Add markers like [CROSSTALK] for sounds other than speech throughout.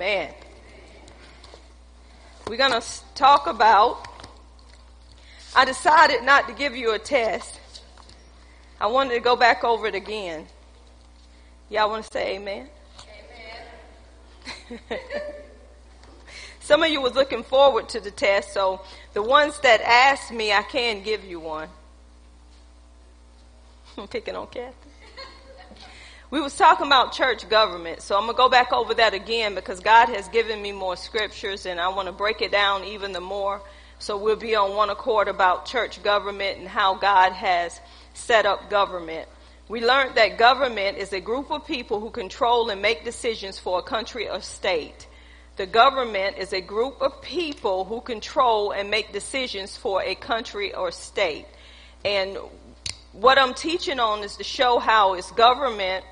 Amen. We're going to talk about. I decided not to give you a test. I wanted to go back over it again. Y'all want to say amen? Amen. [LAUGHS] Some of you was looking forward to the test, so the ones that asked me, I can give you one. I'm [LAUGHS] picking on Kathy. We was talking about church government, so I'm gonna go back over that again because God has given me more scriptures and I want to break it down even the more. So we'll be on one accord about church government and how God has set up government. We learned that government is a group of people who control and make decisions for a country or state. The government is a group of people who control and make decisions for a country or state. And what I'm teaching on is to show how it's government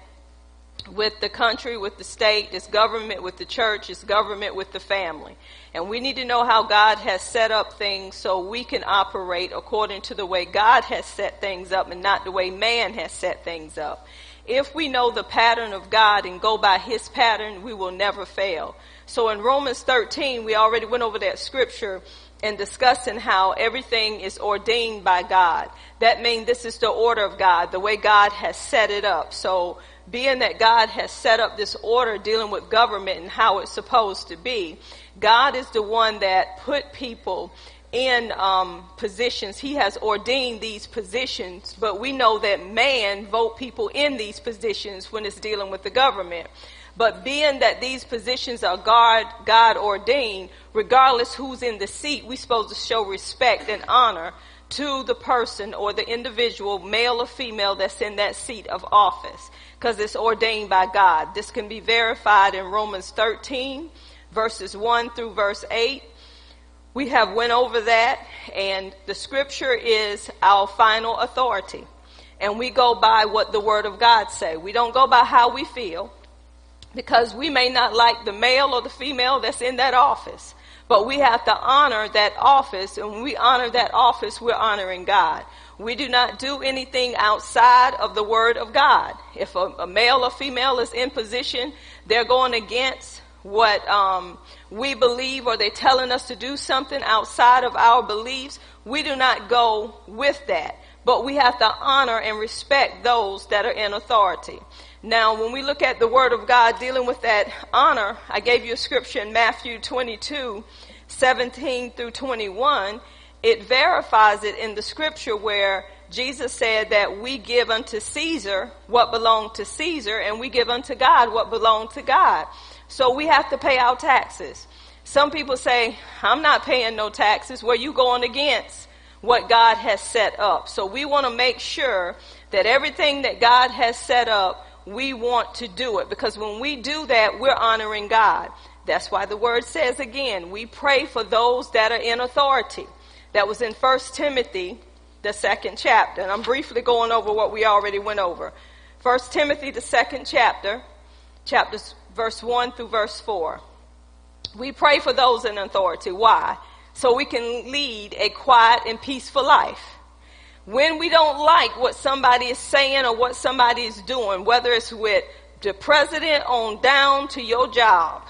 with the country, with the state, it's government with the church, it's government with the family. And we need to know how God has set up things so we can operate according to the way God has set things up and not the way man has set things up. If we know the pattern of God and go by his pattern, we will never fail. So in Romans 13, we already went over that scripture and discussing how everything is ordained by God. That means this is the order of God, the way God has set it up. So being that God has set up this order dealing with government and how it's supposed to be, God is the one that put people in um, positions. He has ordained these positions, but we know that man vote people in these positions when it's dealing with the government. But being that these positions are God, God ordained, regardless who's in the seat, we're supposed to show respect and honor to the person or the individual, male or female, that's in that seat of office because it's ordained by God. This can be verified in Romans 13 verses 1 through verse 8. We have went over that and the scripture is our final authority. And we go by what the word of God say. We don't go by how we feel because we may not like the male or the female that's in that office. But we have to honor that office, and when we honor that office, we're honoring God. We do not do anything outside of the Word of God. If a, a male or female is in position, they're going against what um, we believe, or they're telling us to do something outside of our beliefs. We do not go with that, but we have to honor and respect those that are in authority. Now, when we look at the Word of God dealing with that honor, I gave you a scripture in Matthew 22, 17 through 21. It verifies it in the scripture where Jesus said that we give unto Caesar what belonged to Caesar and we give unto God what belonged to God. So we have to pay our taxes. Some people say, I'm not paying no taxes. Well, you going against what God has set up. So we want to make sure that everything that God has set up we want to do it because when we do that, we're honoring God. That's why the word says again, we pray for those that are in authority. That was in 1 Timothy, the second chapter. And I'm briefly going over what we already went over. 1 Timothy, the second chapter, chapters verse 1 through verse 4. We pray for those in authority. Why? So we can lead a quiet and peaceful life when we don't like what somebody is saying or what somebody is doing, whether it's with the president on down to your job,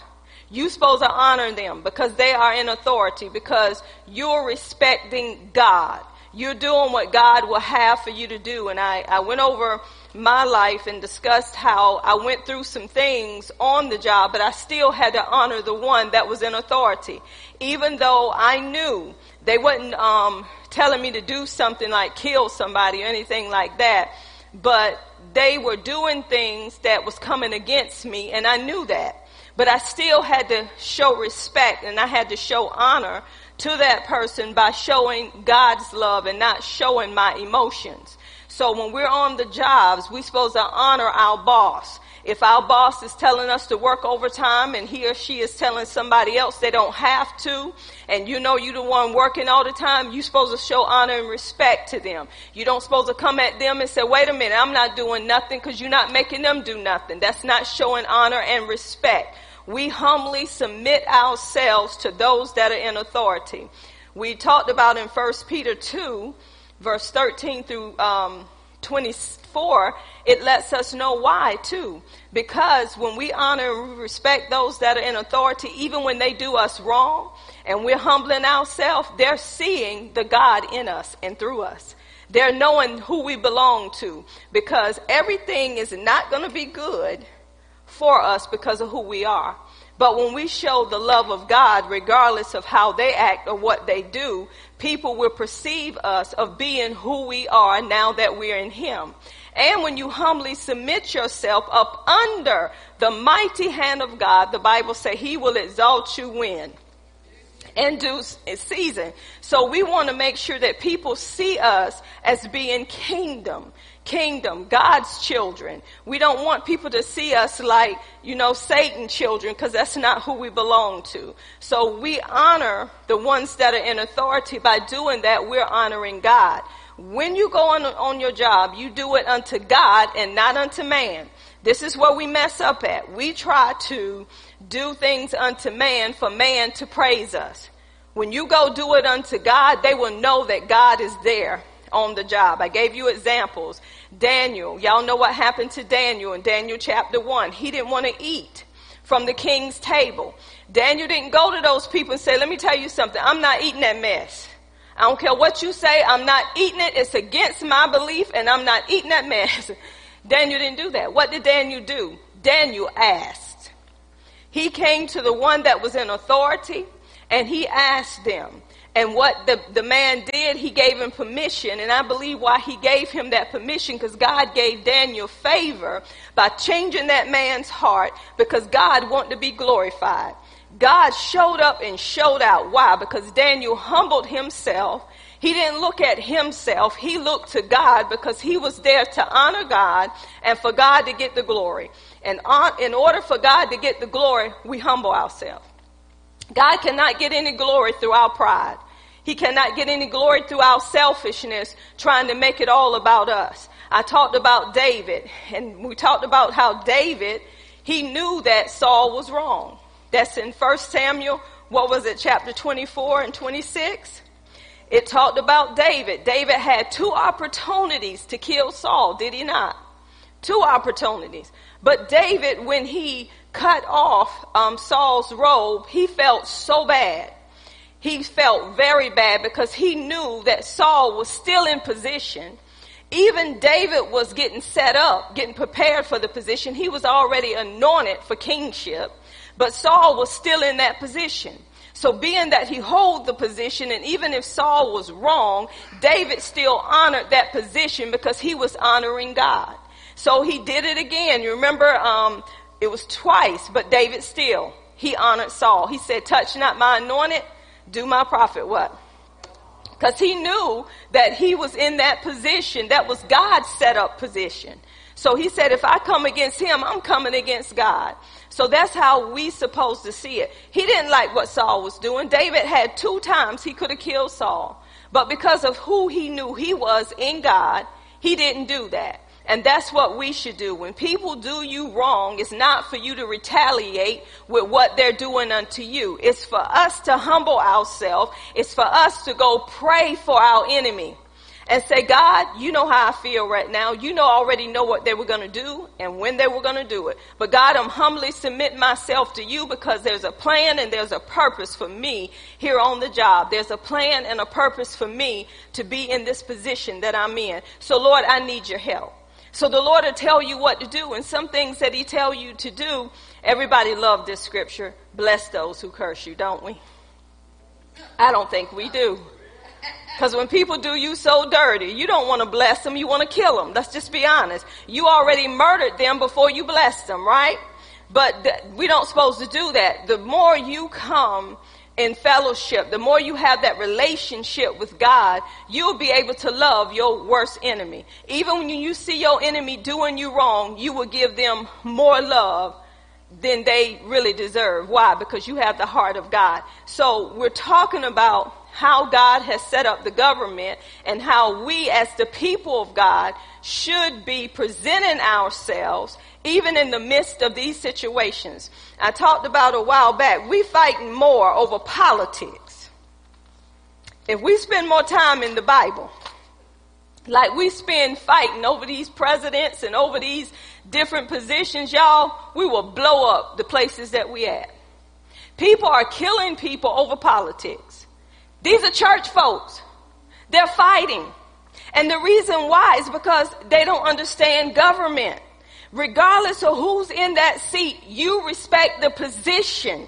you're supposed to honor them because they are in authority, because you're respecting God. You're doing what God will have for you to do. And I, I went over my life and discussed how I went through some things on the job, but I still had to honor the one that was in authority. Even though I knew they wasn't um, telling me to do something like kill somebody or anything like that, but they were doing things that was coming against me and I knew that. But I still had to show respect and I had to show honor to that person by showing God's love and not showing my emotions. So when we're on the jobs, we're supposed to honor our boss. If our boss is telling us to work overtime and he or she is telling somebody else they don't have to, and you know you're the one working all the time, you're supposed to show honor and respect to them. You don't supposed to come at them and say, wait a minute, I'm not doing nothing because you're not making them do nothing. That's not showing honor and respect. We humbly submit ourselves to those that are in authority. We talked about in 1 Peter 2, verse 13 through um, 24 24, it lets us know why too. Because when we honor and respect those that are in authority, even when they do us wrong, and we're humbling ourselves, they're seeing the God in us and through us. They're knowing who we belong to because everything is not going to be good for us because of who we are. But when we show the love of God, regardless of how they act or what they do, people will perceive us of being who we are now that we're in Him. And when you humbly submit yourself up under the mighty hand of God, the Bible says He will exalt you when? In due season. So we want to make sure that people see us as being kingdom kingdom, God's children. We don't want people to see us like, you know, Satan children because that's not who we belong to. So we honor the ones that are in authority. By doing that, we're honoring God. When you go on, on your job, you do it unto God and not unto man. This is where we mess up at. We try to do things unto man for man to praise us. When you go do it unto God, they will know that God is there on the job. I gave you examples. Daniel, y'all know what happened to Daniel in Daniel chapter 1. He didn't want to eat from the king's table. Daniel didn't go to those people and say, let me tell you something, I'm not eating that mess. I don't care what you say, I'm not eating it. It's against my belief and I'm not eating that mess. [LAUGHS] Daniel didn't do that. What did Daniel do? Daniel asked. He came to the one that was in authority and he asked them, and what the, the man did, he gave him permission. And I believe why he gave him that permission, because God gave Daniel favor by changing that man's heart, because God wanted to be glorified. God showed up and showed out. Why? Because Daniel humbled himself. He didn't look at himself. He looked to God because he was there to honor God and for God to get the glory. And on, in order for God to get the glory, we humble ourselves. God cannot get any glory through our pride. He cannot get any glory through our selfishness, trying to make it all about us. I talked about David, and we talked about how David, he knew that Saul was wrong. That's in 1 Samuel, what was it, chapter 24 and 26? It talked about David. David had two opportunities to kill Saul, did he not? Two opportunities. But David, when he cut off um, Saul's robe, he felt so bad he felt very bad because he knew that Saul was still in position. Even David was getting set up, getting prepared for the position. He was already anointed for kingship, but Saul was still in that position. So being that he hold the position, and even if Saul was wrong, David still honored that position because he was honoring God. So he did it again. You remember, um, it was twice, but David still, he honored Saul. He said, touch not my anointed, do my prophet what? Because he knew that he was in that position. That was God's set up position. So he said, if I come against him, I'm coming against God. So that's how we supposed to see it. He didn't like what Saul was doing. David had two times he could have killed Saul. But because of who he knew he was in God, he didn't do that. And that's what we should do. When people do you wrong, it's not for you to retaliate with what they're doing unto you. It's for us to humble ourselves. It's for us to go pray for our enemy and say, God, you know how I feel right now. You know already know what they were going to do and when they were going to do it. But God, I'm humbly submit myself to you because there's a plan and there's a purpose for me here on the job. There's a plan and a purpose for me to be in this position that I'm in. So Lord, I need your help. So the Lord will tell you what to do, and some things that He tell you to do. Everybody love this scripture. Bless those who curse you, don't we? I don't think we do. Because when people do you so dirty, you don't want to bless them, you want to kill them. Let's just be honest. You already murdered them before you blessed them, right? But th- we don't supposed to do that. The more you come in fellowship, the more you have that relationship with God, you'll be able to love your worst enemy. Even when you see your enemy doing you wrong, you will give them more love than they really deserve. Why? Because you have the heart of God. So we're talking about how God has set up the government and how we as the people of God should be presenting ourselves even in the midst of these situations. I talked about a while back, we fighting more over politics. If we spend more time in the Bible, Like we spend fighting over these presidents and over these different positions, y'all, we will blow up the places that we at. People are killing people over politics. These are church folks. They're fighting. And the reason why is because they don't understand government. Regardless of who's in that seat, you respect the position.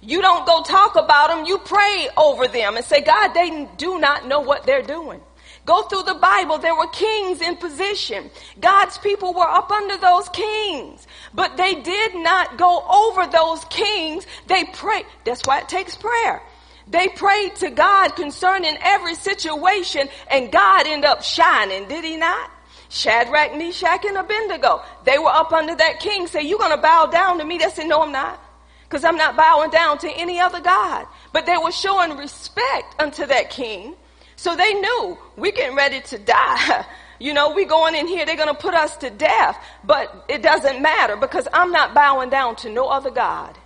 You don't go talk about them. You pray over them and say, God, they do not know what they're doing. Go through the Bible. There were kings in position. God's people were up under those kings, but they did not go over those kings. They prayed. That's why it takes prayer. They prayed to God concerning every situation and God ended up shining, did he not? Shadrach, Meshach, and Abednego. They were up under that king. Say, you're gonna bow down to me? They said, no, I'm not. Cause I'm not bowing down to any other God. But they were showing respect unto that king. So they knew we're getting ready to die. [LAUGHS] You know, we going in here, they're going to put us to death, but it doesn't matter because I'm not bowing down to no other God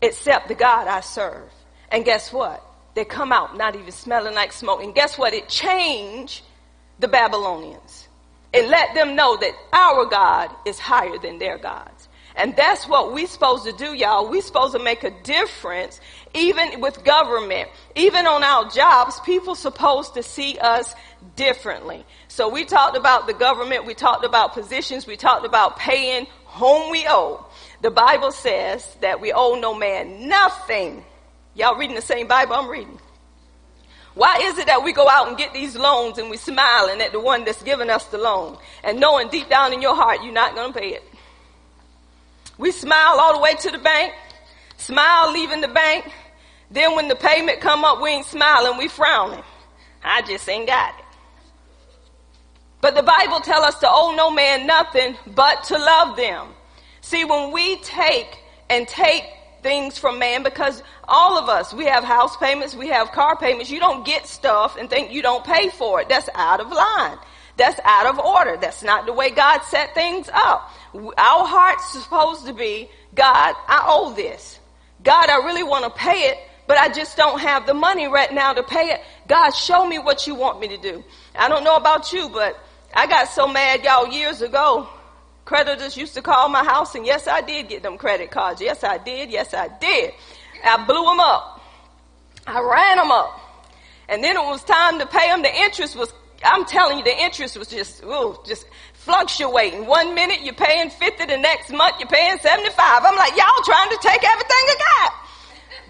except the God I serve. And guess what? They come out not even smelling like smoke. And guess what? It changed the Babylonians. It let them know that our God is higher than their gods. And that's what we're supposed to do, y'all. We're supposed to make a difference, even with government, even on our jobs. People supposed to see us differently. So we talked about the government. We talked about positions. We talked about paying whom we owe. The Bible says that we owe no man nothing Y'all reading the same Bible I'm reading? Why is it that we go out and get these loans and we smiling at the one that's giving us the loan and knowing deep down in your heart you're not going to pay it? We smile all the way to the bank, smile leaving the bank. Then when the payment come up, we ain't smiling, we frowning. I just ain't got it. But the Bible tell us to owe no man nothing but to love them. See, when we take and take things from man because all of us, we have house payments, we have car payments. You don't get stuff and think you don't pay for it. That's out of line. That's out of order. That's not the way God set things up. Our heart's supposed to be, God, I owe this. God, I really want to pay it, but I just don't have the money right now to pay it. God, show me what you want me to do. I don't know about you, but I got so mad, y'all, years ago Creditors used to call my house, and yes, I did get them credit cards. Yes, I did. Yes, I did. I blew them up. I ran them up. And then it was time to pay them. The interest was, I'm telling you, the interest was just, ooh, just fluctuating. One minute you're paying 50, the next month you're paying 75. I'm like, y'all trying to take everything I got.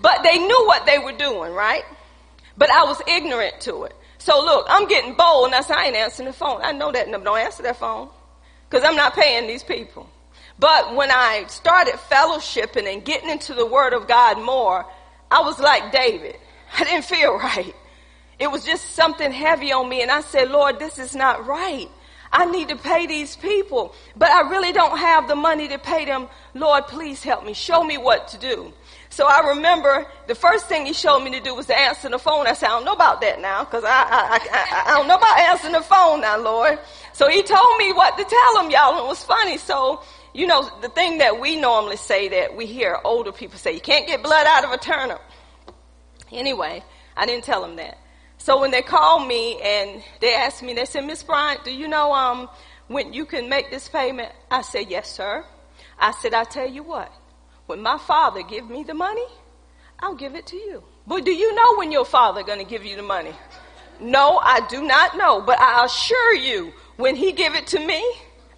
But they knew what they were doing, right? But I was ignorant to it. So look, I'm getting bold and I say, I ain't answering the phone. I know that. No, don't answer that phone because I'm not paying these people. But when I started fellowshipping and getting into the Word of God more, I was like David. I didn't feel [LAUGHS] right. It was just something heavy on me, and I said, Lord, this is not right. I need to pay these people, but I really don't have the money to pay them. Lord, please help me. Show me what to do. So I remember the first thing he showed me to do was to answer the phone. I said, I don't know about that now, because I, I, I, I, don't know about answering the phone now, Lord. So he told me what to tell him, y'all, and it was funny. So, you know, the thing that we normally say that we hear older people say, you can't get blood out of a turnip. Anyway, I didn't tell him that. So when they called me and they asked me, they said, Miss Bryant, do you know um, when you can make this payment? I said, yes, sir. I said, I tell you what, when my father give me the money, I'll give it to you. But do you know when your father going to give you the money? No, I do not know, but I assure you, when he give it to me,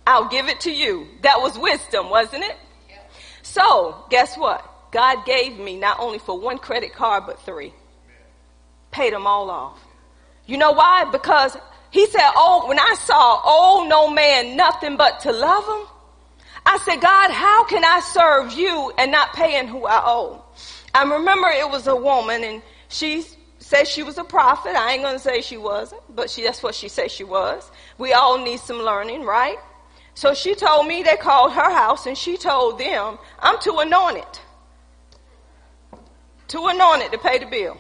I'll give it to you. That was wisdom, wasn't it? So, guess what? God gave me not only for one credit card, but three. Paid them all off. You know why? Because he said, oh, when I saw, oh, no man, nothing but to love him. I said, God, how can I serve you and not paying who I owe? I remember it was a woman and she said she was a prophet. I ain't going to say she wasn't, but she, that's what she said she was. We all need some learning, right? So she told me they called her house and she told them, I'm too anointed. Too anointed to pay the bill.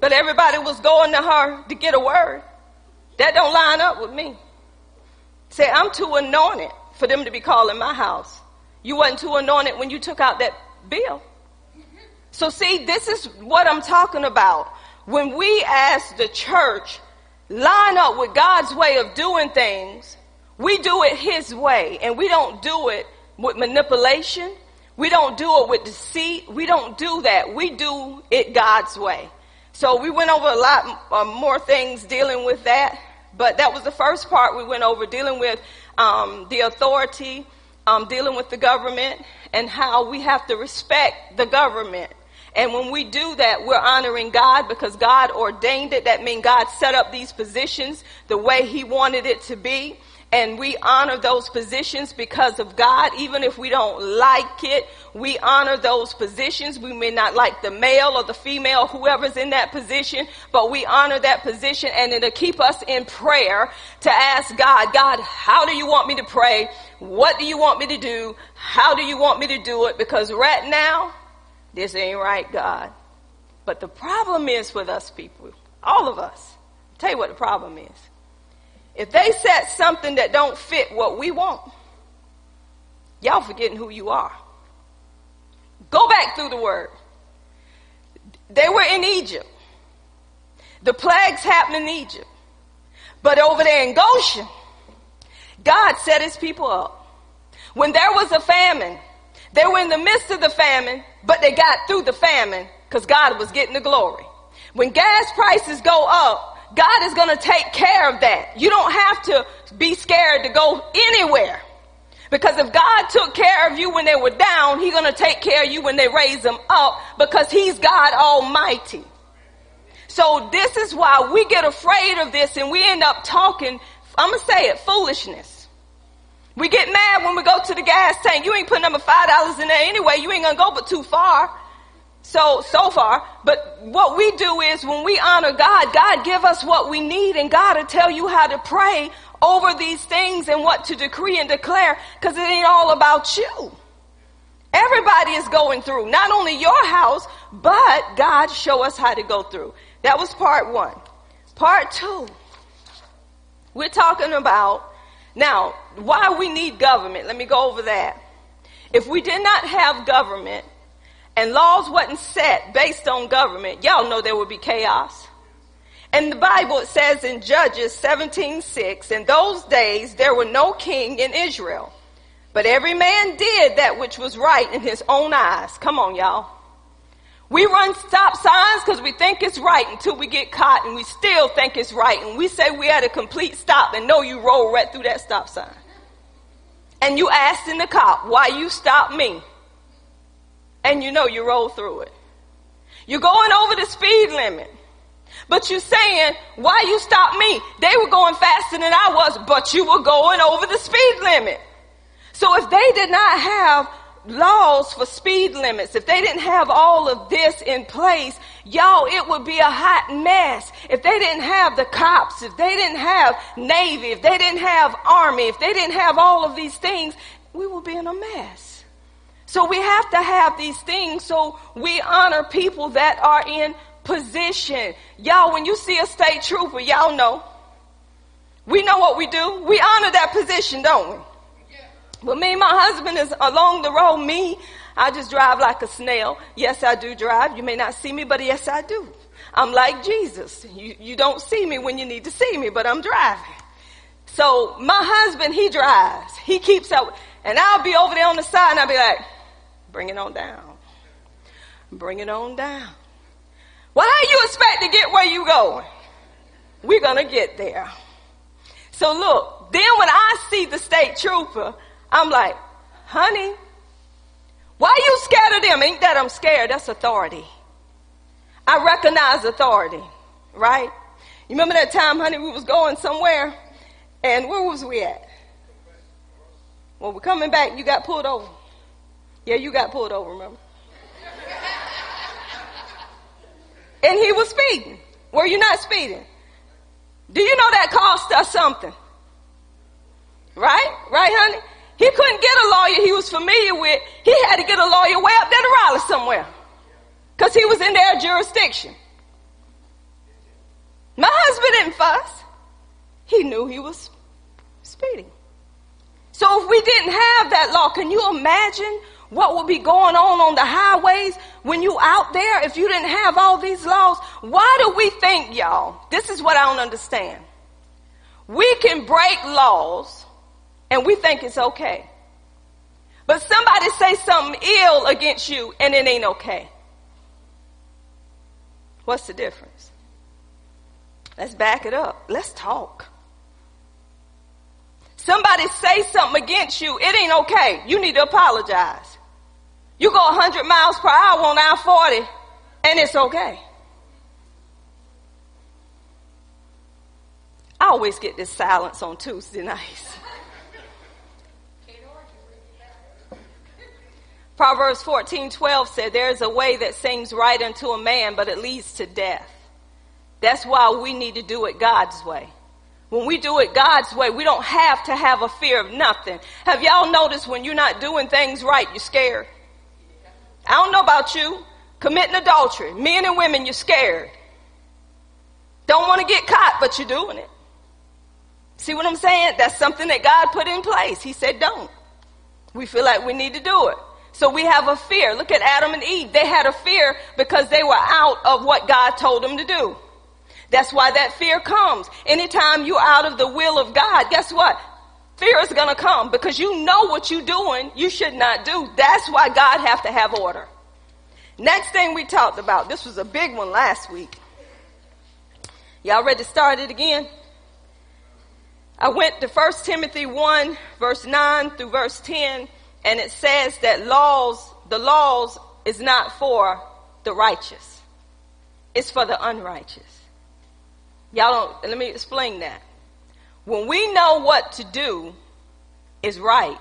But everybody was going to her to get a word. That don't line up with me. Say, I'm too anointed for them to be calling my house. You wasn't too anointed when you took out that bill. So see, this is what I'm talking about. When we as the church line up with God's way of doing things, we do it His way and we don't do it with manipulation. We don't do it with deceit. We don't do that. We do it God's way. So we went over a lot uh, more things dealing with that, but that was the first part we went over dealing with um, the authority, um, dealing with the government, and how we have to respect the government. And when we do that, we're honoring God because God ordained it. That means God set up these positions the way He wanted it to be and we honor those positions because of God. Even if we don't like it, we honor those positions. We may not like the male or the female, whoever's in that position, but we honor that position and it'll keep us in prayer to ask God, God, how do you want me to pray? What do you want me to do? How do you want me to do it? Because right now, this ain't right, God. But the problem is with us people, all of us. I'll tell you what the problem is if they set something that don't fit what we want, y'all forgetting who you are. Go back through the word. They were in Egypt. The plagues happened in Egypt. But over there in Goshen, God set his people up. When there was a famine, they were in the midst of the famine, but they got through the famine because God was getting the glory. When gas prices go up, God is going to take care of that. You don't have to be scared to go anywhere. Because if God took care of you when they were down, He's going to take care of you when they raise them up because He's God Almighty. So this is why we get afraid of this and we end up talking, I'm going to say it, foolishness. We get mad when we go to the gas tank. You ain't putting number five dollars in there anyway. You ain't going to go but too far. So, so far, but what we do is when we honor God, God give us what we need and God will tell you how to pray over these things and what to decree and declare because it ain't all about you. Everybody is going through, not only your house, but God show us how to go through. That was part one. Part two, we're talking about now why we need government. Let me go over that. If we did not have government, and laws wasn't set based on government, y'all know there would be chaos. And the Bible says in Judges 17:6, in those days there were no king in Israel, but every man did that which was right in his own eyes. Come on, y'all. We run stop signs because we think it's right until we get caught and we still think it's right. And we say we had a complete stop and know you roll right through that stop sign. And you asking the cop, why you stop me? And you know you roll through it. You're going over the speed limit. But you're saying, why you stop me? They were going faster than I was, but you were going over the speed limit. So if they did not have laws for speed limits, if they didn't have all of this in place, y'all, it would be a hot mess. If they didn't have the cops, if they didn't have Navy, if they didn't have Army, if they didn't have all of these things, we would be in a mess. So we have to have these things so we honor people that are in position. Y'all, when you see a state trooper, y'all know. We know what we do. We honor that position, don't we? But me, my husband is along the road. Me, I just drive like a snail. Yes, I do drive. You may not see me, but yes, I do. I'm like Jesus. You, you don't see me when you need to see me, but I'm driving. So my husband, he drives. He keeps up. And I'll be over there on the side and I'll be like, Bring it on down. Bring it on down. Well, how you expect to get where you going? We're gonna get there. So look, then when I see the state trooper, I'm like, honey, why are you scared of them? Ain't that I'm scared? That's authority. I recognize authority, right? You remember that time, honey, we was going somewhere, and where was we at? Well, we're coming back, you got pulled over. Yeah, you got pulled over, remember? and he was speeding. Were you not speeding? Do you know that cost us something? Right? Right, honey? He couldn't get a lawyer he was familiar with. He had to get a lawyer way up there to Raleigh somewhere. Because he was in their jurisdiction. My husband didn't fuss. He knew he was speeding. So if we didn't have that law, can you imagine what would be going on on the highways when you out there if you didn't have all these laws? Why do we think, y'all? This is what I don't understand. We can break laws and we think it's okay. But somebody say something ill against you and it ain't okay. What's the difference? Let's back it up. Let's talk. Somebody say something against you, it ain't okay. You need to apologize. You go 100 miles per hour on I-40 and it's okay. I always get this silence on Tuesday nights. Proverbs 14:12 said there is a way that seems right unto a man but it leads to death. That's why we need to do it God's way. When we do it God's way, we don't have to have a fear of nothing. Have y'all noticed when you're not doing things right, you're scared? I don't know about you. Committing adultery, men and women, you're scared. Don't want to get caught, but you're doing it. See what I'm saying? That's something that God put in place. He said don't. We feel like we need to do it. So we have a fear. Look at Adam and Eve. They had a fear because they were out of what God told them to do. That's why that fear comes. Anytime you're out of the will of God, guess what? Fear is going to come because you know what you're doing you should not do. That's why God have to have order. Next thing we talked about, this was a big one last week. Y'all ready to start it again? I went to 1 Timothy 1 verse 9 through verse 10 and it says that laws, the laws is not for the righteous. It's for the unrighteous. Y'all don't, let me explain that. When we know what to do is right,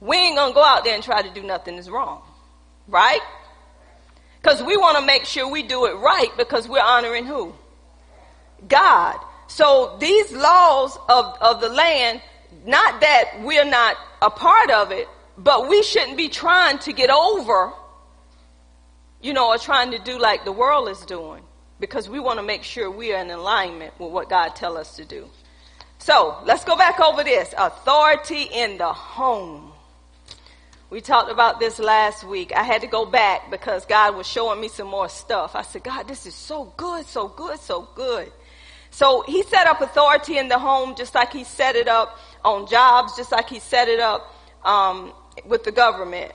we ain't gonna go out there and try to do nothing is wrong. Right? Because we want to make sure we do it right because we're honoring who? God. So these laws of, of the land, not that we're not a part of it, but we shouldn't be trying to get over, you know, or trying to do like the world is doing because we want to make sure we are in alignment with what God tell us to do. So let's go back over this. Authority in the home. We talked about this last week. I had to go back because God was showing me some more stuff. I said, God, this is so good, so good, so good. So he set up authority in the home just like he set it up on jobs, just like he set it up um, with the government.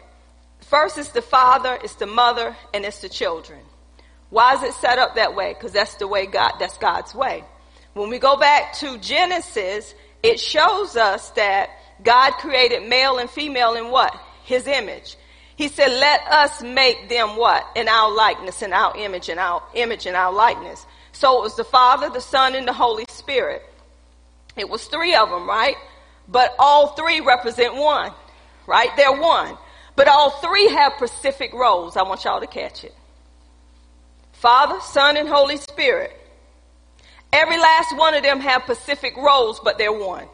First it's the father, it's the mother, and it's the children. Why is it set up that way? Because that's the way God, that's God's way. When we go back to Genesis, it shows us that God created male and female in what? His image. He said, let us make them what? In our likeness, in our image, in our image, in our likeness. So it was the Father, the Son, and the Holy Spirit. It was three of them, right? But all three represent one, right? They're one. But all three have specific roles. I want y'all to catch it. Father, Son, and Holy Spirit. Every last one of them have specific roles, but they're one.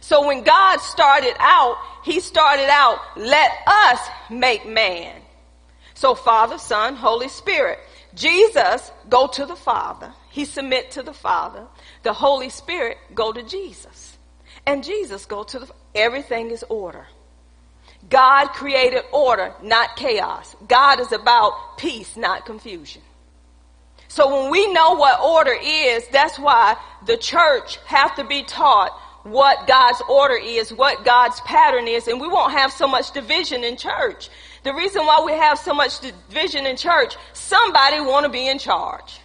So when God started out, He started out, let us make man. So Father, Son, Holy Spirit. Jesus go to the Father. He submit to the Father. The Holy Spirit go to Jesus. And Jesus go to the, everything is order. God created order, not chaos. God is about peace, not confusion. So when we know what order is, that's why the church have to be taught what God's order is, what God's pattern is, and we won't have so much division in church. The reason why we have so much division in church, somebody want to be in charge.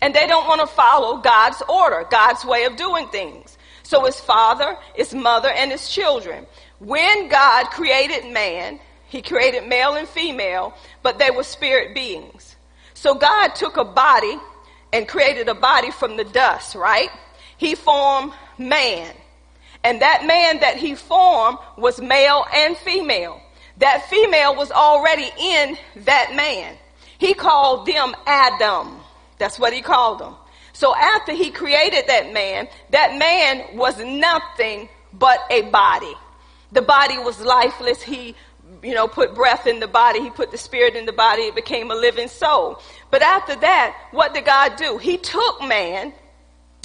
And they don't want to follow God's order, God's way of doing things. So it's father, it's mother, and it's children. When God created man, he created male and female, but they were spirit beings. So God took a body and created a body from the dust, right? He formed man. And that man that he formed was male and female. That female was already in that man. He called them Adam. That's what he called them. So after he created that man, that man was nothing but a body. The body was lifeless. He, you know, put breath in the body. He put the spirit in the body. It became a living soul. But after that, what did God do? He took man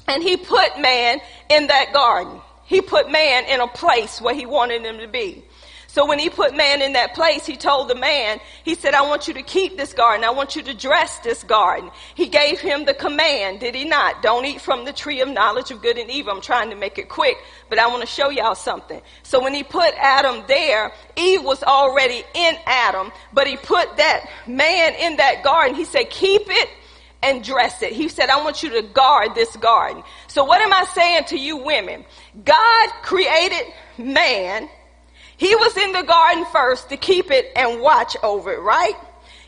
and he put man in that garden. He put man in a place where he wanted him to be. So when he put man in that place, he told the man, he said, I want you to keep this garden. I want you to dress this garden. He gave him the command, did he not? Don't eat from the tree of knowledge of good and evil. I'm trying to make it quick, but I want to show y'all something. So when he put Adam there, Eve was already in Adam, but he put that man in that garden. He said, keep it and dress it. He said, I want you to guard this garden. So what am I saying to you women? God created man he was in the garden first to keep it and watch over it, right?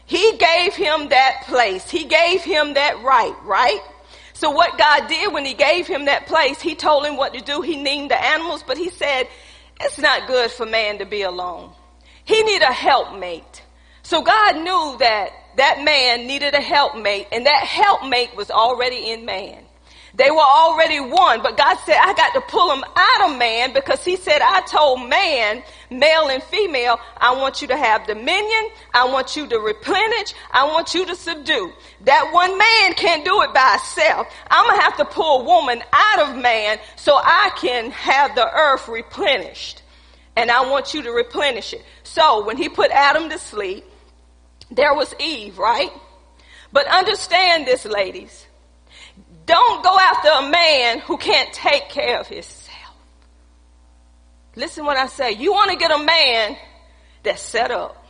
He gave him that place. He gave him that right, right? So what God did when he gave him that place, he told him what to do. He named the animals, but he said, it's not good for man to be alone. He need a helpmate. So God knew that that man needed a helpmate and that helpmate was already in man. They were already one, but God said, I got to pull them out of man because he said, I told man, male and female, I want you to have dominion. I want you to replenish. I want you to subdue. That one man can't do it by itself. I'm going to have to pull a woman out of man so I can have the earth replenished. And I want you to replenish it. So when he put Adam to sleep, there was Eve, right? But understand this, ladies. Don't go after a man who can't take care of himself. Listen what I say. You want to get a man that's set up.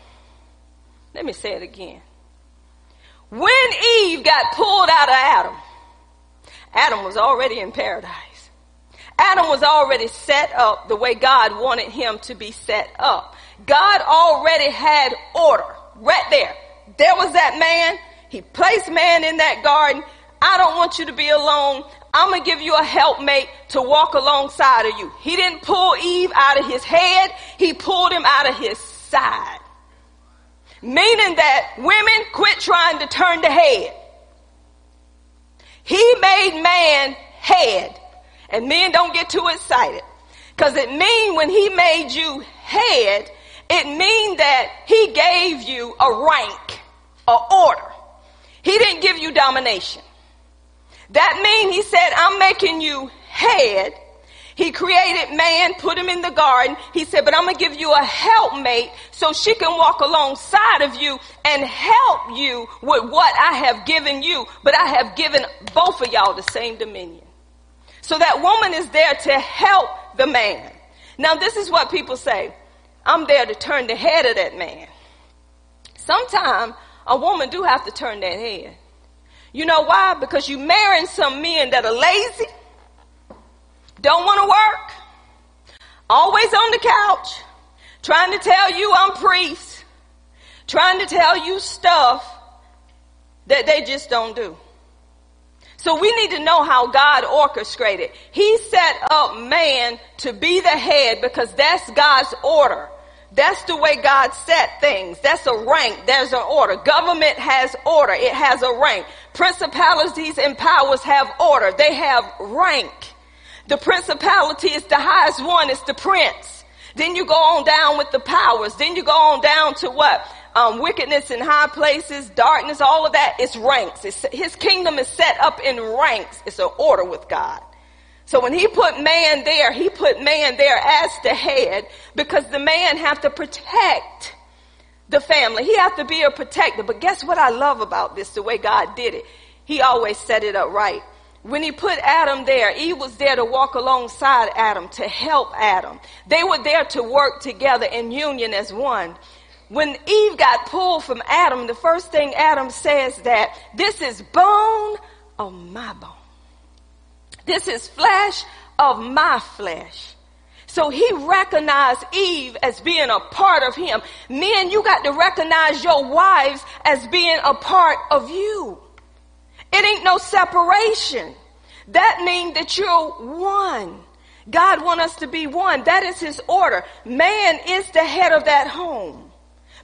Let me say it again. When Eve got pulled out of Adam, Adam was already in paradise. Adam was already set up the way God wanted him to be set up. God already had order right there. There was that man. He placed man in that garden. I don't want you to be alone. I'm going to give you a helpmate to walk alongside of you. He didn't pull Eve out of his head. He pulled him out of his side. Meaning that women quit trying to turn the head. He made man head. And men don't get too excited. Cause it mean when he made you head, it mean that he gave you a rank, a order. He didn't give you domination. That means he said, I'm making you head. He created man, put him in the garden. He said, but I'm going to give you a helpmate so she can walk alongside of you and help you with what I have given you. But I have given both of y'all the same dominion. So that woman is there to help the man. Now this is what people say. I'm there to turn the head of that man. Sometimes a woman do have to turn that head. You know why? Because you marrying some men that are lazy, don't want to work, always on the couch, trying to tell you I'm priest, trying to tell you stuff that they just don't do. So we need to know how God orchestrated. He set up man to be the head because that's God's order. That's the way God set things. That's a rank. There's an order. Government has order. It has a rank. Principalities and powers have order. They have rank. The principality is the highest one. It's the prince. Then you go on down with the powers. Then you go on down to what? Um, wickedness in high places, darkness, all of that is ranks. It's, his kingdom is set up in ranks. It's an order with God. So when he put man there, he put man there as the head because the man have to protect the family. He have to be a protector. But guess what I love about this, the way God did it? He always set it up right. When he put Adam there, Eve was there to walk alongside Adam, to help Adam. They were there to work together in union as one. When Eve got pulled from Adam, the first thing Adam says that this is bone of my bone. This is flesh of my flesh. So he recognized Eve as being a part of him. Men, you got to recognize your wives as being a part of you. It ain't no separation. That means that you're one. God want us to be one. That is his order. Man is the head of that home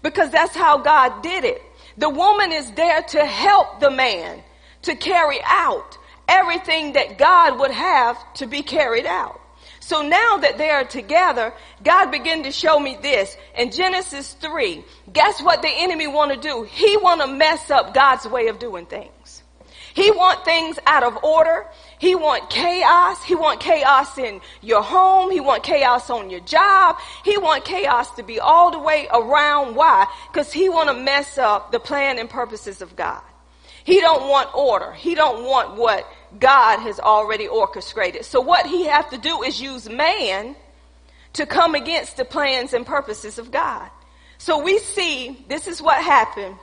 because that's how God did it. The woman is there to help the man to carry out everything that God would have to be carried out. So now that they are together, God began to show me this in Genesis 3. Guess what the enemy want to do? He want to mess up God's way of doing things. He want things out of order. He want chaos. He want chaos in your home. He want chaos on your job. He want chaos to be all the way around. Why? Because he want to mess up the plan and purposes of God. He don't want order. He don't want what God has already orchestrated. So what he have to do is use man to come against the plans and purposes of God. So we see this is what happened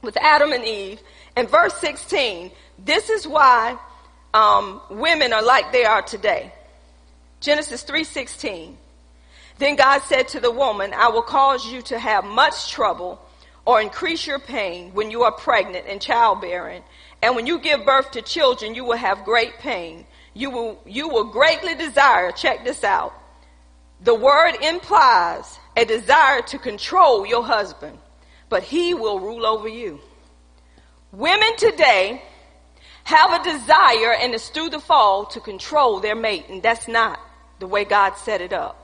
with Adam and Eve. In verse 16, this is why um, women are like they are today. Genesis 3:16. Then God said to the woman, I will cause you to have much trouble or increase your pain when you are pregnant and childbearing. And when you give birth to children, you will have great pain. You will, you will greatly desire, check this out. The word implies a desire to control your husband, but he will rule over you. Women today have a desire and it's through the fall to control their mate and that's not the way God set it up.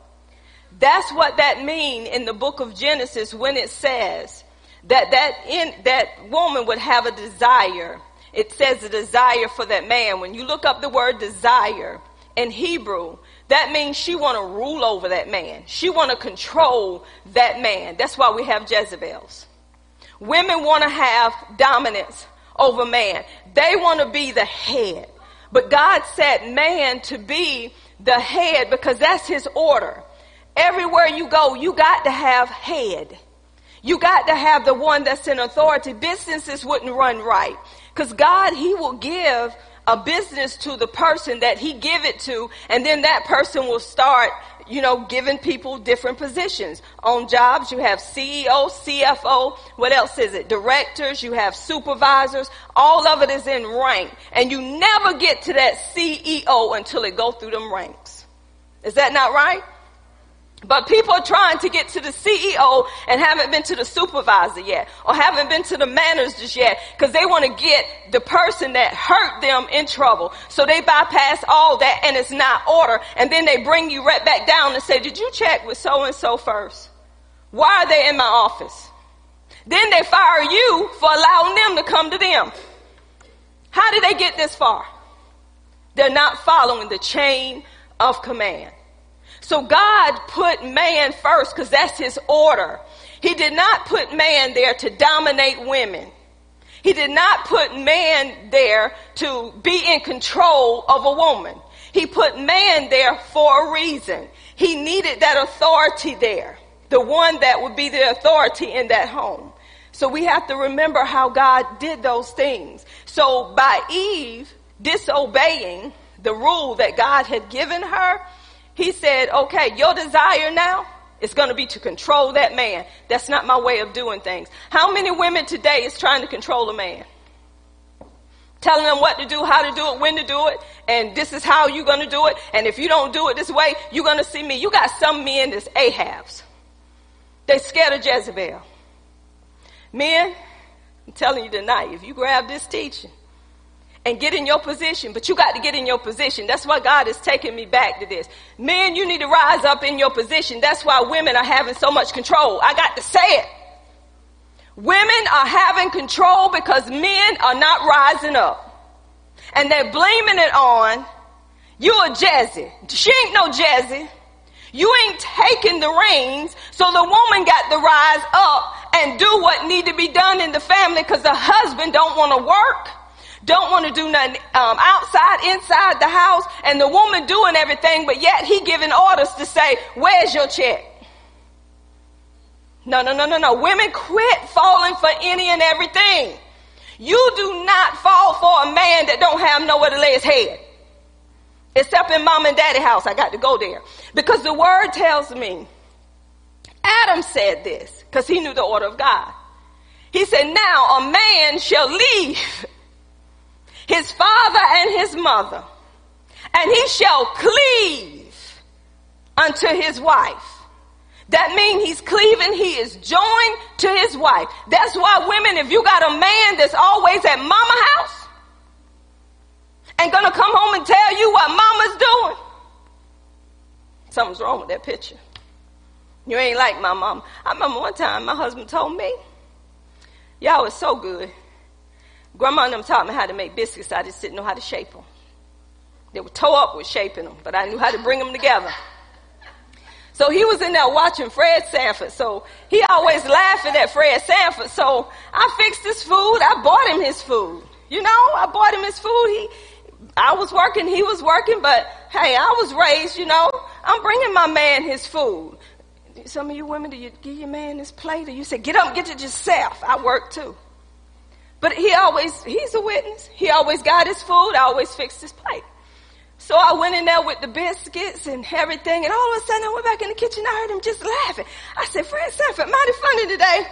That's what that mean in the book of Genesis when it says that that in, that woman would have a desire. It says a desire for that man. When you look up the word desire in Hebrew, that means she want to rule over that man. She want to control that man. That's why we have Jezebels. Women want to have dominance over man. They want to be the head. But God set man to be the head because that's his order. Everywhere you go, you got to have head. You got to have the one that's in authority. Businesses wouldn't run right. Because God, He will give a business to the person that He give it to, and then that person will start you know, giving people different positions. On jobs, you have CEO, CFO, what else is it? Directors, you have supervisors, all of it is in rank. And you never get to that CEO until it go through them ranks. Is that not right? But people are trying to get to the CEO and haven't been to the supervisor yet or haven't been to the managers yet because they want to get the person that hurt them in trouble. So they bypass all that and it's not order. And then they bring you right back down and say, did you check with so and so first? Why are they in my office? Then they fire you for allowing them to come to them. How did they get this far? They're not following the chain of command. So God put man first because that's his order. He did not put man there to dominate women. He did not put man there to be in control of a woman. He put man there for a reason. He needed that authority there. The one that would be the authority in that home. So we have to remember how God did those things. So by Eve disobeying the rule that God had given her, he said, okay, your desire now is going to be to control that man. That's not my way of doing things. How many women today is trying to control a man? Telling them what to do, how to do it, when to do it, and this is how you're going to do it. And if you don't do it this way, you're going to see me. You got some men that's Ahabs. They scared of Jezebel. Men, I'm telling you tonight, if you grab this teaching, and get in your position, but you got to get in your position. That's why God is taking me back to this. Men, you need to rise up in your position. That's why women are having so much control. I got to say it. Women are having control because men are not rising up. And they're blaming it on, you a Jazzy. She ain't no Jazzy. You ain't taking the reins, so the woman got to rise up and do what need to be done in the family because the husband don't want to work don't want to do nothing um, outside, inside the house, and the woman doing everything, but yet he giving orders to say, "Where's your check?" No, no, no, no, no. Women quit falling for any and everything. You do not fall for a man that don't have nowhere to lay his head. Except in mom and daddy house. I got to go there. Because the word tells me, Adam said this, because he knew the order of God. He said, now a man shall leave his father and his mother, and he shall cleave unto his wife. That means he's cleaving, he is joined to his wife. That's why women, if you got a man that's always at mama house, and gonna come home and tell you what mama's doing, something's wrong with that picture. You ain't like my mom. I remember one time my husband told me, y'all was so good. Grandma and them taught me how to make biscuits. I just didn't know how to shape them. They were tore up with shaping them, but I knew how to bring them together. So he was in there watching Fred Sanford. So he always laughing at Fred Sanford. So I fixed his food. I bought him his food. You know, I bought him his food. He, I was working, he was working, but hey, I was raised, you know, I'm bringing my man his food. Some of you women, do you give your man his plate or you say, get up, get it yourself. I work too. But he always, he's a witness. He always got his food. I always fixed his plate. So I went in there with the biscuits and everything, and all of a sudden I went back in the kitchen. I heard him just laughing. I said, Fred Sanford, mighty funny today.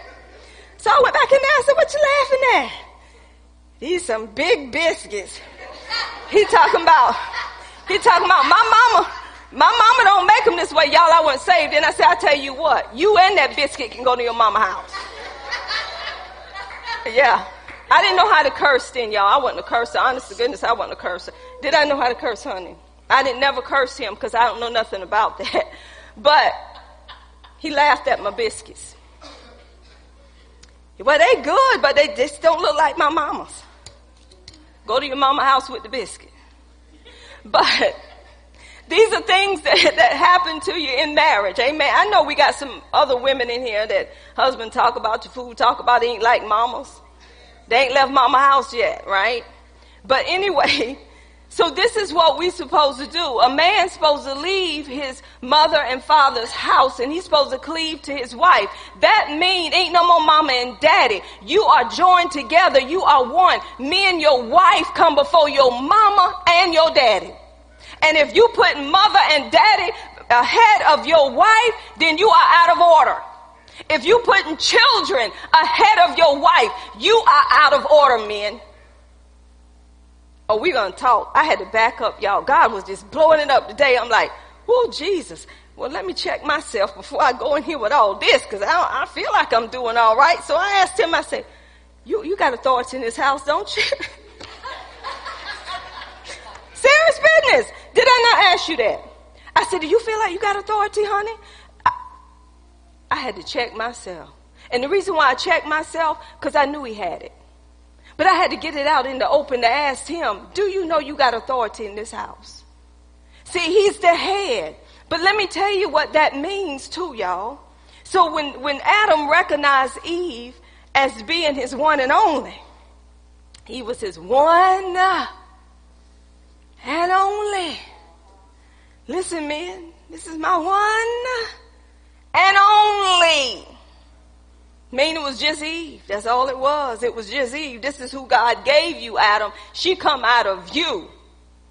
So I went back in there. I said, what you laughing at? These some big biscuits. He talking about, he talking about my mama. My mama don't make them this way, y'all. I wasn't saved. And I said, I tell you what, you and that biscuit can go to your mama house. [LAUGHS] Yeah. I didn't know how to curse then, y'all. I wasn't a curser. Honest to goodness, I wasn't a curser. Did I know how to curse, honey? I didn't never curse him because I don't know nothing about [LAUGHS] that. But he laughed at my biscuits. Well, they good, but they just don't look like my mama's. Go to your mama house with the biscuit. But these are things [LAUGHS] that, that happen to you in marriage. Amen. I know we got some other women in here that husband talk about your food, talk about ain't like mamas. They ain't left mama house yet, right? But anyway, [LAUGHS] so this is what we supposed to do. A man's supposed to leave his mother and father's house and he's supposed to cleave to his wife. That mean ain't no more mama and daddy. You are joined together. You are one. Me and your wife come before your mama and your daddy. And if you put mother and daddy ahead of your wife, then you are out of order. If you putting children ahead of your wife, you are out of order, men. Oh, we gonna talk. I had to back up, y'all. God was just blowing it up today. I'm like, oh, Jesus. Well, let me check myself before I go in here with all this, because I, I feel like I'm doing all right. So I asked him, I said, you, you got authority in this house, don't you? [LAUGHS] Serious business. Did I not ask you that? I said, do you feel like you got authority, honey? I, had to check myself. And the reason why I checked myself, because I knew he had it. But I had to get it out in the open to ask him, do you know you got authority in this house? See, he's the head. But let me tell you what that means too, y'all. So when, when Adam recognized Eve as being his one and only, he was his one and only. Listen, men, this is my one and only. Mean it was just Eve. That's all it was. It was just Eve. This is who God gave you, Adam. She come out of you.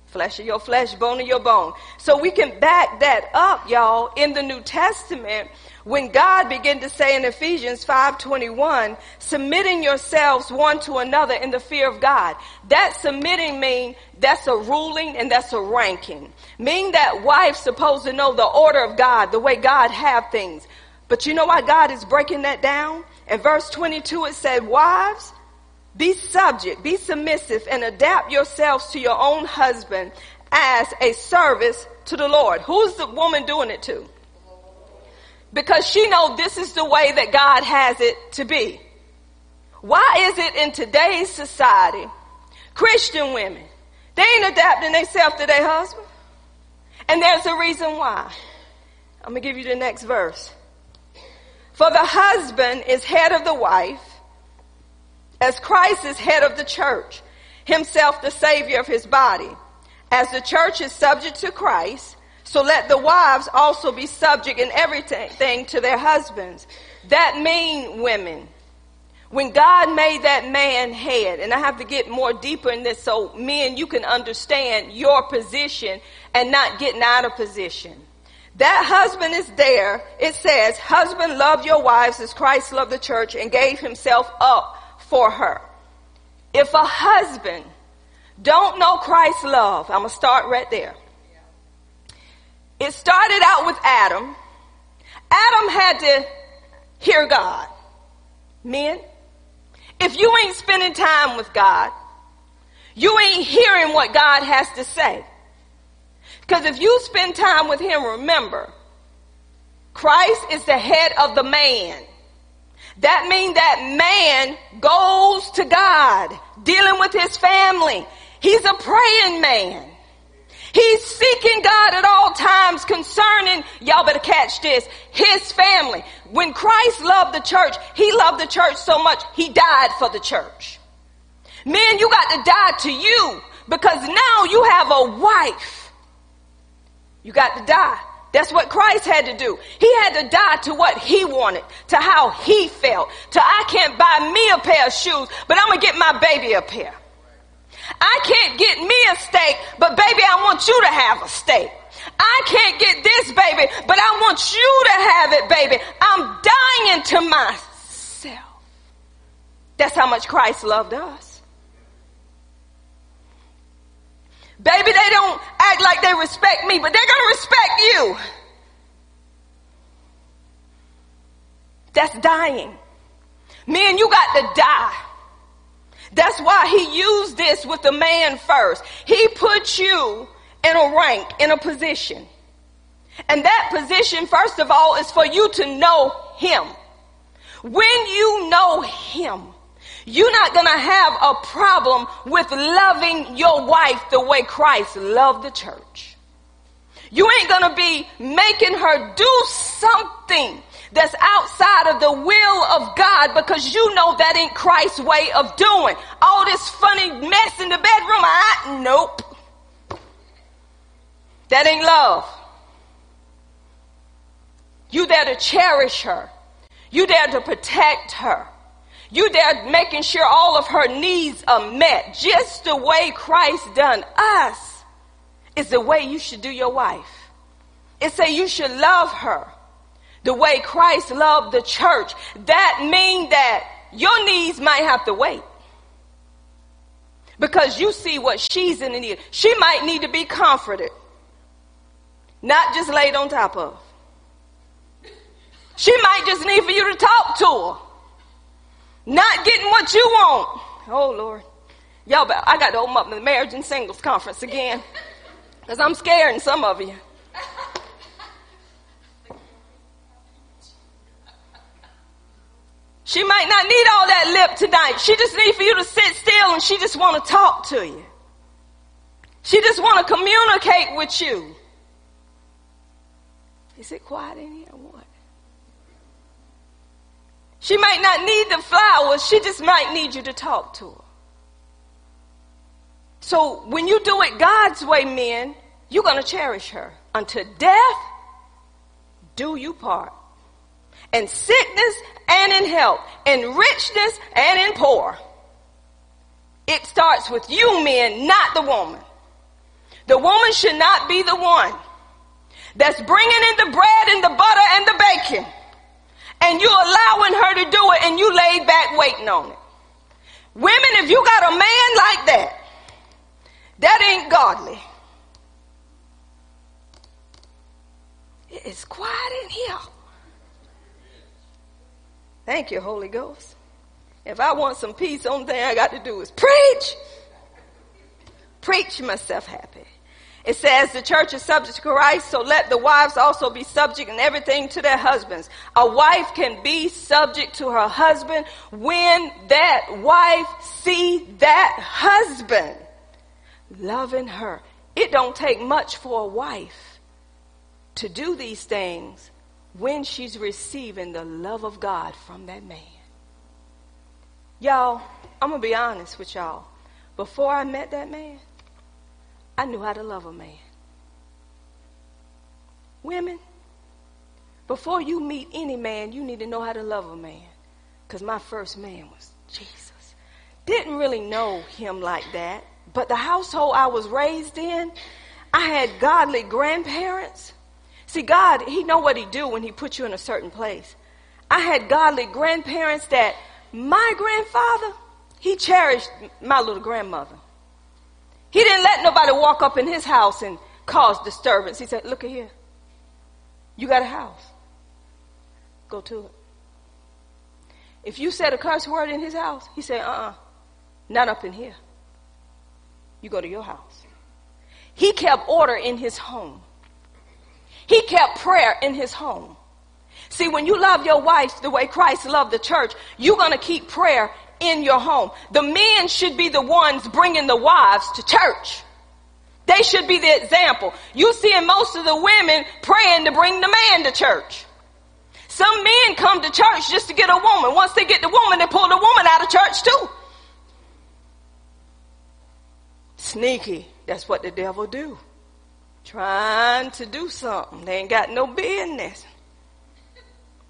Flesh of your flesh, bone of your bone. So we can back that up, y'all, in the New Testament when God began to say in Ephesians 5:21, submitting yourselves one to another in the fear of God. That submitting mean that's a ruling and that's a ranking. Meaning that wife's supposed to know the order of God, the way God have things. But you know why God is breaking that down? In verse 22 it said, wives, be subject, be submissive and adapt yourselves to your own husband as a service to the Lord. Who's the woman doing it to? Because she know this is the way that God has it to be. Why is it in today's society, Christian women, they ain't adapting themselves to their husband? And there's a reason why. I'm going to give you the next verse. For the husband is head of the wife, as Christ is head of the church, himself the savior of his body. As the church is subject to Christ, so let the wives also be subject in everything to their husbands. That mean women. When God made that man head, and I have to get more deeper in this so men, you can understand your position and not getting out of position. That husband is there. It says, husband love your wives as Christ loved the church and gave himself up for her. If a husband don't know Christ's love, I'm going to start right there. It started out with Adam. Adam had to hear God. Men, if you ain't spending time with God, you ain't hearing what God has to say. Because if you spend time with him, remember, Christ is the head of the man. That means that man goes to God, dealing with his family. He's a praying man. He's seeking God at all times concerning, y'all better catch this, his family. When Christ loved the church, he loved the church so much, he died for the church. Men, you got to die to you because now you have a wife. You got to die. That's what Christ had to do. He had to die to what he wanted, to how he felt, to I can't buy me a pair of shoes, but I'm going to get my baby a pair. I can't get me a steak, but baby, I want you to have a steak. I can't get this baby, but I want you to have it, baby. I'm dying to myself. That's how much Christ loved us. Baby, they don't act like they respect me, but they're going to respect you. That's dying. Me and you got to die. That's why he used this with the man first. He put you in a rank, in a position. And that position, first of all, is for you to know him. When you know him, you're not going to have a problem with loving your wife the way Christ loved the church. You ain't going to be making her do something that's outside of the will of God because you know that ain't Christ's way of doing. All this funny mess in the bedroom, I, nope. That ain't love. You there to cherish her. You there to protect her. You there making sure all of her needs are met. Just the way Christ done us is the way you should do your wife. It say you should love her the way Christ loved the church. That mean that your needs might have to wait. Because you see what she's in the need. She might need to be comforted. Not just laid on top of. She might just need for you to talk to her. Not getting what you want. Oh Lord. Y'all, but I got to open up the marriage and singles conference again. Because I'm scaring some of you. She might not need all that lip tonight. She just need for you to sit still and she just want to talk to you. She just want to communicate with you. Is it quiet in here or what? She might not need the flowers. She just might need you to talk to her. So when you do it God's way, men, you're going to cherish her. Until death, do you part in sickness and in health, in richness and in poor. It starts with you men, not the woman. The woman should not be the one that's bringing in the bread and the butter and the bacon. And you're allowing her to do it and you laid back waiting on it. Women, if you got a man like that, that ain't godly. It's quiet in here. Thank you, Holy Ghost. If I want some peace, only thing I got to do is preach. Preach myself happy. It says the church is subject to Christ, so let the wives also be subject in everything to their husbands. A wife can be subject to her husband when that wife see that husband loving her. It don't take much for a wife to do these things when she's receiving the love of God from that man. Y'all, I'm going to be honest with y'all. Before I met that man, I knew how to love a man. Women, before you meet any man, you need to know how to love a man. Because my first man was Jesus. Didn't really know him like that. But the household I was raised in, I had godly grandparents See, God, He know what He do when He put you in a certain place. I had godly grandparents that my grandfather, he cherished my little grandmother. He didn't let nobody walk up in his house and cause disturbance. He said, look at here. You got a house. Go to it. If you said a curse word in his house, he said, uh-uh, not up in here. You go to your house. He kept order in his home. He kept prayer in his home. See, when you love your wife the way Christ loved the church, you're going to keep prayer in your home. The men should be the ones bringing the wives to church. They should be the example. You see most of the women praying to bring the man to church. Some men come to church just to get a woman. Once they get the woman, they pull the woman out of church too. Sneaky. That's what the devil do. Trying to do something. They ain't got no business.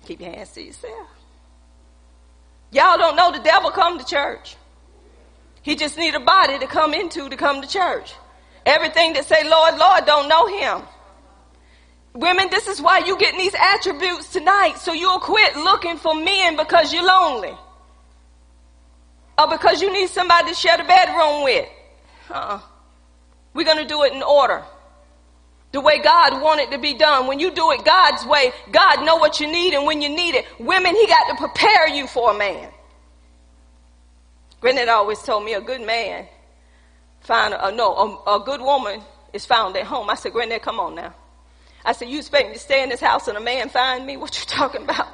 Keep your hands to yourself. Y'all don't know the devil come to church. He just need a body to come into to come to church. Everything that say Lord, Lord don't know him. Women, this is why you getting these attributes tonight, so you'll quit looking for men because you're lonely. Or because you need somebody to share the bedroom with. Uh-uh. We're gonna do it in order. The way God wanted to be done. When you do it God's way, God know what you need and when you need it. Women, He got to prepare you for a man. Granddad always told me a good man find a, no, a, a good woman is found at home. I said, Granddad, come on now. I said, you expect me to stay in this house and a man find me? What you [LAUGHS] talking about?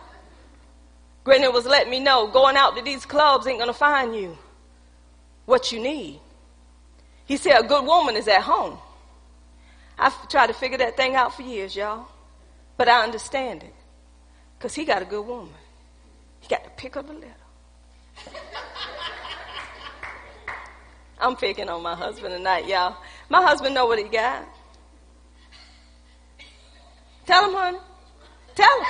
Granddad was letting me know going out to these clubs ain't gonna find you what you need. He said a good woman is at home. I've tried to figure that thing out for years, y'all. But I understand it. Because he got a good woman. He got to pick up a little. [LAUGHS] I'm picking on my husband tonight, y'all. My husband know what he got. Tell him, honey. Tell him.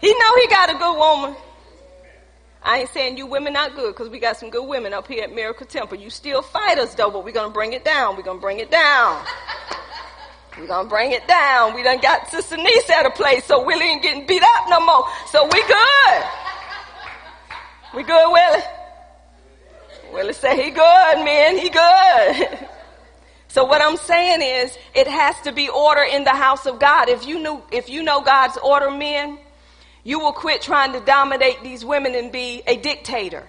He know he got a good woman. I ain't saying you women not good because we got some good women up here at Miracle Temple. You still fight us though, but we're gonna bring it down. We're gonna bring it down. [LAUGHS] We're gonna bring it down. We done got Sister Niece at a place, so Willie ain't getting beat up no more. So we good. We good, Willie? Willie say he good, man. He good. [LAUGHS] So what I'm saying is, it has to be order in the house of God. If you knew, if you know God's order, men, you will quit trying to dominate these women and be a dictator.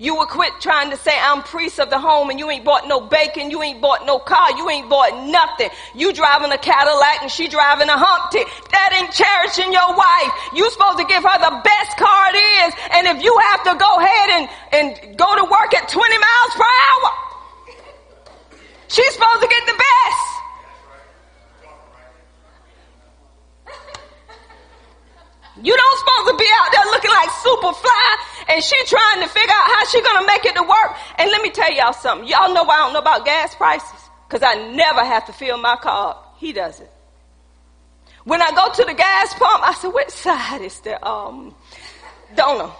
You will quit trying to say, I'm priest of the home and you ain't bought no bacon, you ain't bought no car, you ain't bought nothing. You driving a Cadillac and she driving a Humpty. That ain't cherishing your wife. You supposed to give her the best car it is. And if you have to go ahead and, and go to work at 20 miles per hour, She's supposed to get the best. You don't supposed to be out there looking like super fly and she trying to figure out how she gonna make it to work. And let me tell y'all something. Y'all know I don't know about gas prices? Cause I never have to fill my car up. He does it. When I go to the gas pump, I said, which side is the, um, don't know.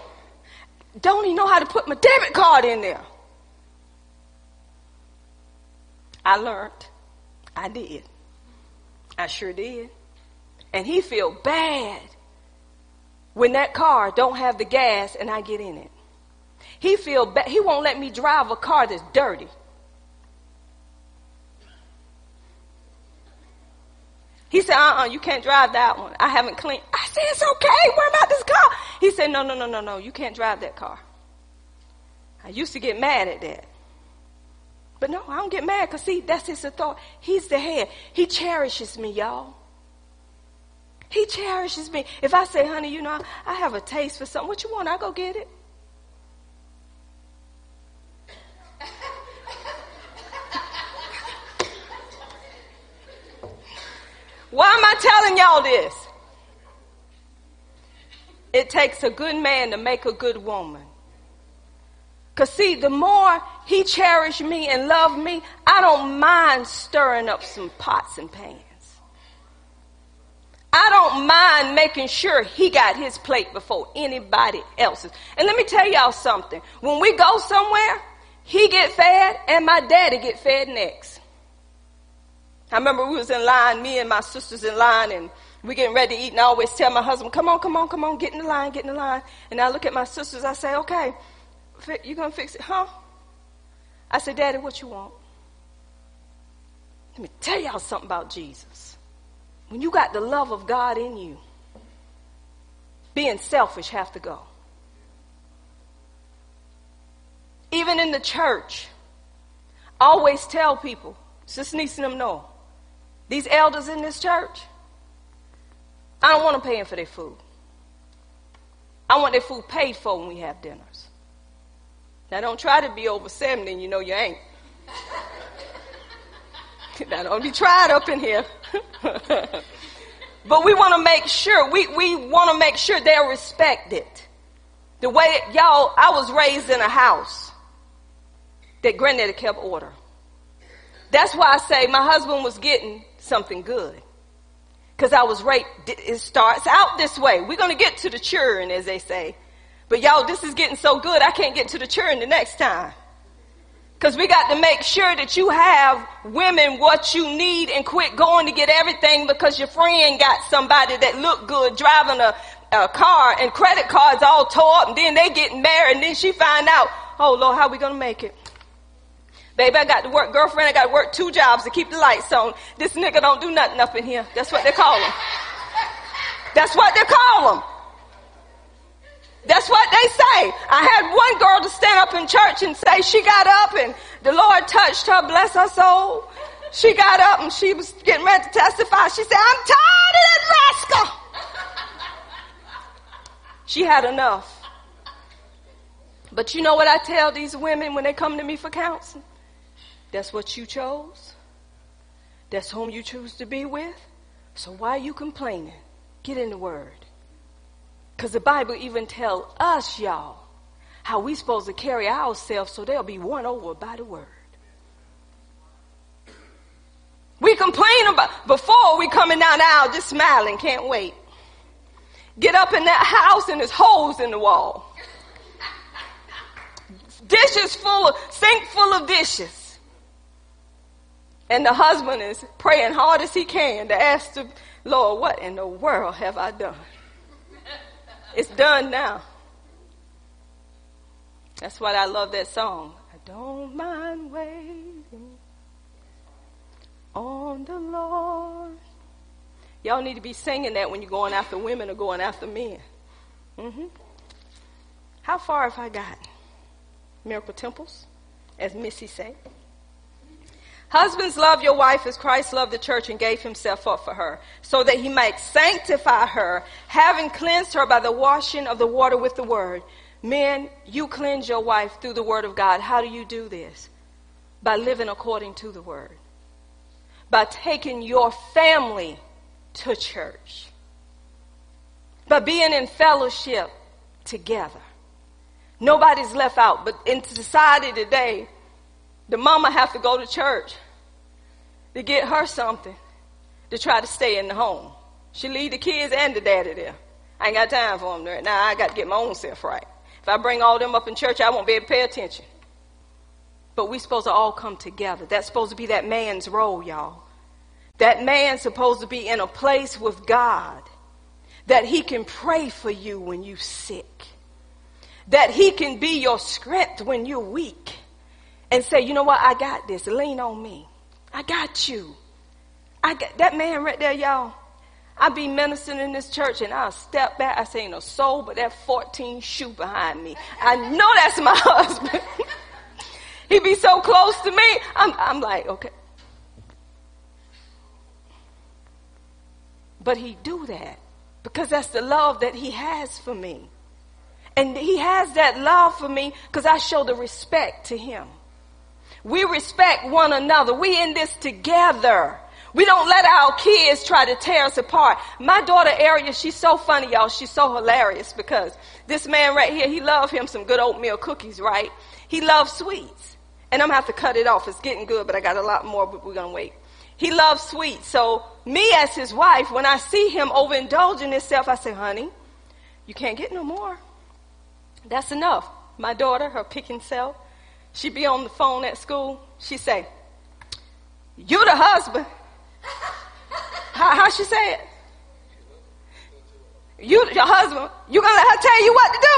Don't even know how to put my debit card in there. I learned. I did. I sure did. And he feel bad when that car don't have the gas and I get in it. He feel bad. He won't let me drive a car that's dirty. He said, uh-uh, you can't drive that one. I haven't cleaned. I said, it's okay. What about this car? He said, no, no, no, no, no. You can't drive that car. I used to get mad at that. But no, I don't get mad because see, that's his authority. He's the head. He cherishes me, y'all. He cherishes me. If I say, honey, you know, I have a taste for something, what you want? I go get it. Why am I telling y'all this? It takes a good man to make a good woman. Cause see, the more he cherished me and loved me, I don't mind stirring up some pots and pans. I don't mind making sure he got his plate before anybody else's. And let me tell y'all something. When we go somewhere, he get fed and my daddy get fed next. I remember we was in line, me and my sisters in line and we getting ready to eat and I always tell my husband, come on, come on, come on, get in the line, get in the line. And I look at my sisters, I say, okay, you gonna fix it? Huh? I say, Daddy, what you want? Let me tell y'all something about Jesus. When you got the love of God in you, being selfish have to go. Even in the church, I always tell people, Niece and them know, these elders in this church, I don't want them paying for their food. I want their food paid for when we have dinners. Now don't try to be over 70 and you know you ain't. [LAUGHS] now don't be tried up in here. [LAUGHS] but we want to make sure, we, we want to make sure they're respected. The way, y'all, I was raised in a house that granddaddy kept order. That's why I say my husband was getting something good. Cause I was right, it starts out this way. We're gonna get to the churn, as they say. But y'all, this is getting so good, I can't get to the churn the next time. Cause we got to make sure that you have women what you need and quit going to get everything because your friend got somebody that look good driving a, a car and credit cards all tore up and then they getting married and then she find out, oh Lord, how we gonna make it? Baby, I got to work, girlfriend, I got to work two jobs to keep the lights on. This nigga don't do nothing up in here. That's what they call him. That's what they call him. That's what they say. I had one girl to stand up in church and say she got up and the Lord touched her, bless her soul. She got up and she was getting ready to testify. She said, I'm tired of that rascal. She had enough. But you know what I tell these women when they come to me for counseling? That's what you chose. That's whom you choose to be with. So why are you complaining? Get in the word. Because the Bible even tell us, y'all, how we supposed to carry ourselves so they'll be won over by the word. We complain about before we coming down the aisle just smiling, can't wait. Get up in that house and there's holes in the wall. Dishes full of, sink full of dishes. And the husband is praying hard as he can to ask the Lord, what in the world have I done? It's done now. That's why I love that song. I don't mind waiting on the Lord. Y'all need to be singing that when you're going after women or going after men. Mm-hmm. How far have I gotten? Miracle temples, as Missy said. Husbands, love your wife as Christ loved the church and gave himself up for her, so that he might sanctify her, having cleansed her by the washing of the water with the word. Men, you cleanse your wife through the word of God. How do you do this? By living according to the word. By taking your family to church. By being in fellowship together. Nobody's left out, but in society today, the mama have to go to church to get her something to try to stay in the home. She leave the kids and the daddy there. I ain't got time for them right Now I got to get my own self right. If I bring all them up in church, I won't be able to pay attention. But we supposed to all come together. That's supposed to be that man's role, y'all. That man's supposed to be in a place with God that he can pray for you when you sick. That he can be your strength when you're weak and say, you know what, I got this. Lean on me. I got you. I got that man right there, y'all. I be ministering in this church and I'll step back. I say, ain't no soul but that 14 shoe behind me. I know that's my [LAUGHS] husband. he be so close to me. I'm, I'm like, okay. But he do that because that's the love that he has for me. And he has that love for me because I show the respect to him. We respect one another. We in this together. We don't let our kids try to tear us apart. My daughter Aria, she's so funny, y'all. She's so hilarious because this man right here, he loves him some good oatmeal cookies, right? He loves sweets. And I'm gonna have to cut it off. It's getting good, but I got a lot more, but we're gonna wait. He loves sweets. So me as his wife, when I see him overindulging himself, I say, honey, you can't get no more. That's enough. My daughter, her picking self, she be on the phone at school. She'd say, you the husband. How, how she say it? You, your husband, you gonna let her tell you what to do?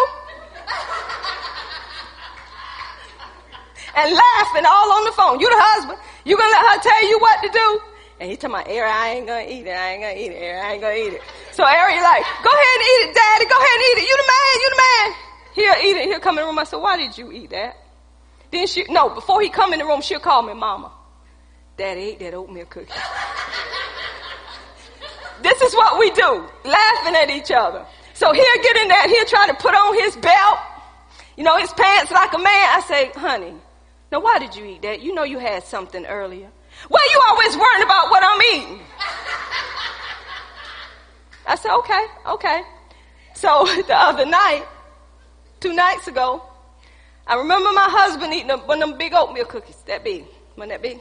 and laughing all on the phone. You the husband. You gonna let her tell you what to do? And he tell my Ari, I ain't gonna eat it. I ain't gonna eat it. Ari, I ain't gonna eat it. So Ari like, go ahead and eat it, daddy. Go ahead and eat it. You the man. You the man. He'll eat it. He'll come in the room. I said, why did you eat that? Then she, no, before he come in the room, she'll call me mama. Daddy ate that oatmeal cookie. [LAUGHS] this is what we do, laughing at each other. So he'll get in there, he'll try to put on his belt. you know, his pants like a man. I say, honey, now why did you eat that? You know you had something earlier. Well, you always worrying about what I'm eating. I said, okay, okay. So [LAUGHS] the other night, two nights ago, I remember my husband eating one of them big oatmeal cookies, that big. Wasn't that big?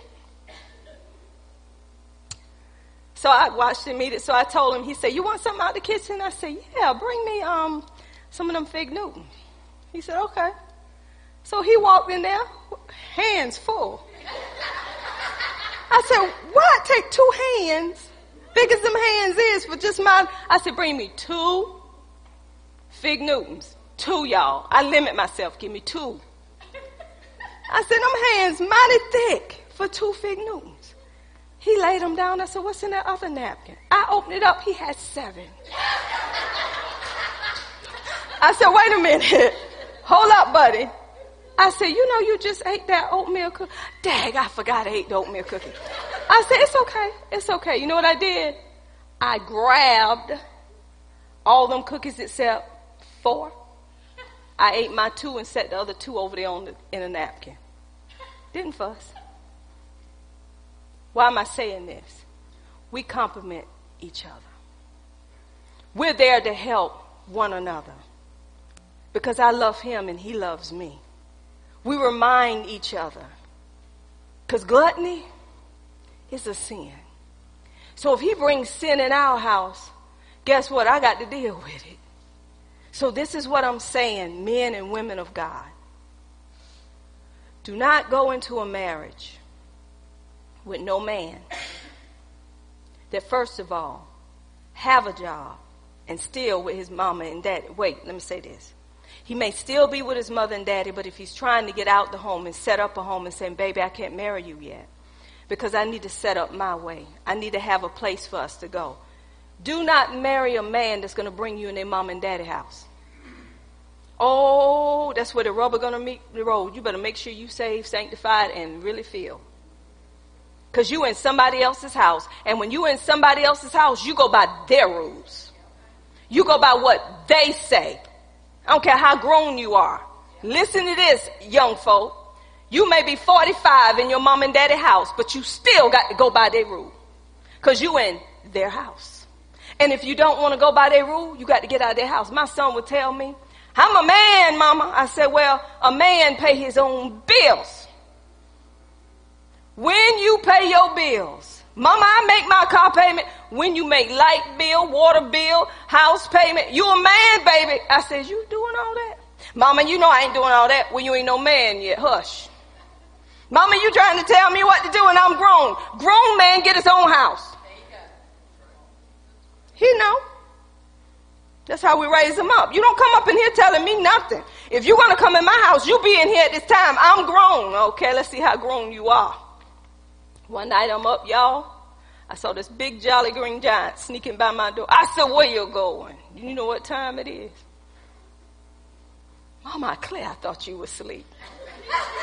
So I watched him eat it. So I told him, he said, you want something out the kitchen? I said, yeah, bring me um, some of them fig Newtons. He said, okay. So he walked in there, hands full. I said, why take two hands, big as them hands is, for just my, I said, bring me two fig Newtons. Two, y'all. I limit myself. Give me two. I said, them hands mighty thick for two fig Newtons. He laid them down. I said, what's in that other napkin? I opened it up. He had seven. I said, wait a minute. Hold up, buddy. I said, you know, you just ate that oatmeal cookie. Dag, I forgot I ate the oatmeal cookie. I said, it's okay. It's okay. You know what I did? I grabbed all them cookies except four. I ate my two and set the other two over there on the, in a napkin. Didn't fuss. Why am I saying this? We compliment each other. We're there to help one another because I love him and he loves me. We remind each other because gluttony is a sin. So if he brings sin in our house, guess what? I got to deal [LAUGHS] with it. So this is what I'm saying, men and women of God. Do not go into a marriage with no man that first of all have a job and still with his mama and daddy. Wait, let me say this. He may still be with his mother and daddy, but if he's trying to get out the home and set up a home and saying, baby, I can't marry you yet because I need to set up my way. I need to have a place for us to go. Do not marry a man that's going to bring you in their mom and daddy house. Oh, that's where the rubber going to meet the road. You better make sure you saved, sanctified, and really feel. Because you in somebody else's house. And when you in somebody else's house, you go by their rules. You go by what they say. I don't care how grown you are. Listen to this, young folk. You may be 45 in your mom and daddy house, but you still got to go by their rule. Because you in their house. And if you don't want to go by their rule, you got to get out of their house. My son would tell me, I'm a man, mama. I said, well, a man pay his own bills. When you pay your bills, mama, I make my car payment. When you make light bill, water bill, house payment, you a man, baby. I said, you doing all that? Mama, you know I ain't doing all that when you ain't no man yet. Hush. Mama, you trying to tell me what to do and I'm grown. Grown man get his own house. He know. That's how we raise them up. You don't come up in here telling me nothing. If going to come in my house, you be in here at this time. I'm grown. Okay, let's see how grown you are. One night I'm up, y'all. I saw this big jolly green giant sneaking by my door. I said, where you going? You know what time it is? Mama Claire, I thought you were asleep.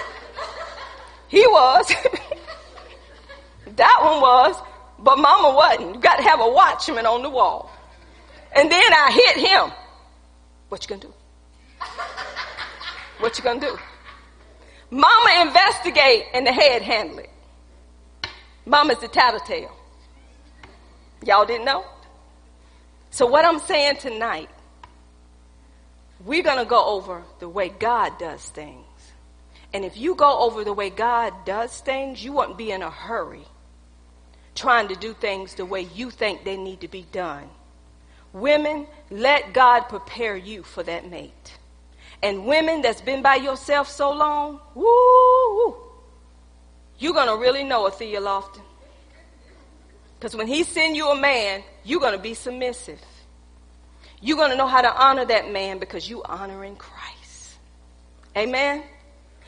[LAUGHS] he was. [LAUGHS] that one was. But mama wasn't. You got to have a watchman on the wall. And then I hit him. What you gonna do? What you gonna do? Mama investigate and the head handle it. Mama's the tattletale. Y'all didn't know? So what I'm saying tonight, we're gonna go over the way God does things. And if you go over the way God does things, you won't be in a hurry trying to do things the way you think they need to be done. Women, let God prepare you for that mate. And women that's been by yourself so long, woo, you're going to really know a Thea Lofton. Because when he send you a man, you're going to be submissive. You're going to know how to honor that man because you are honoring Christ. Amen.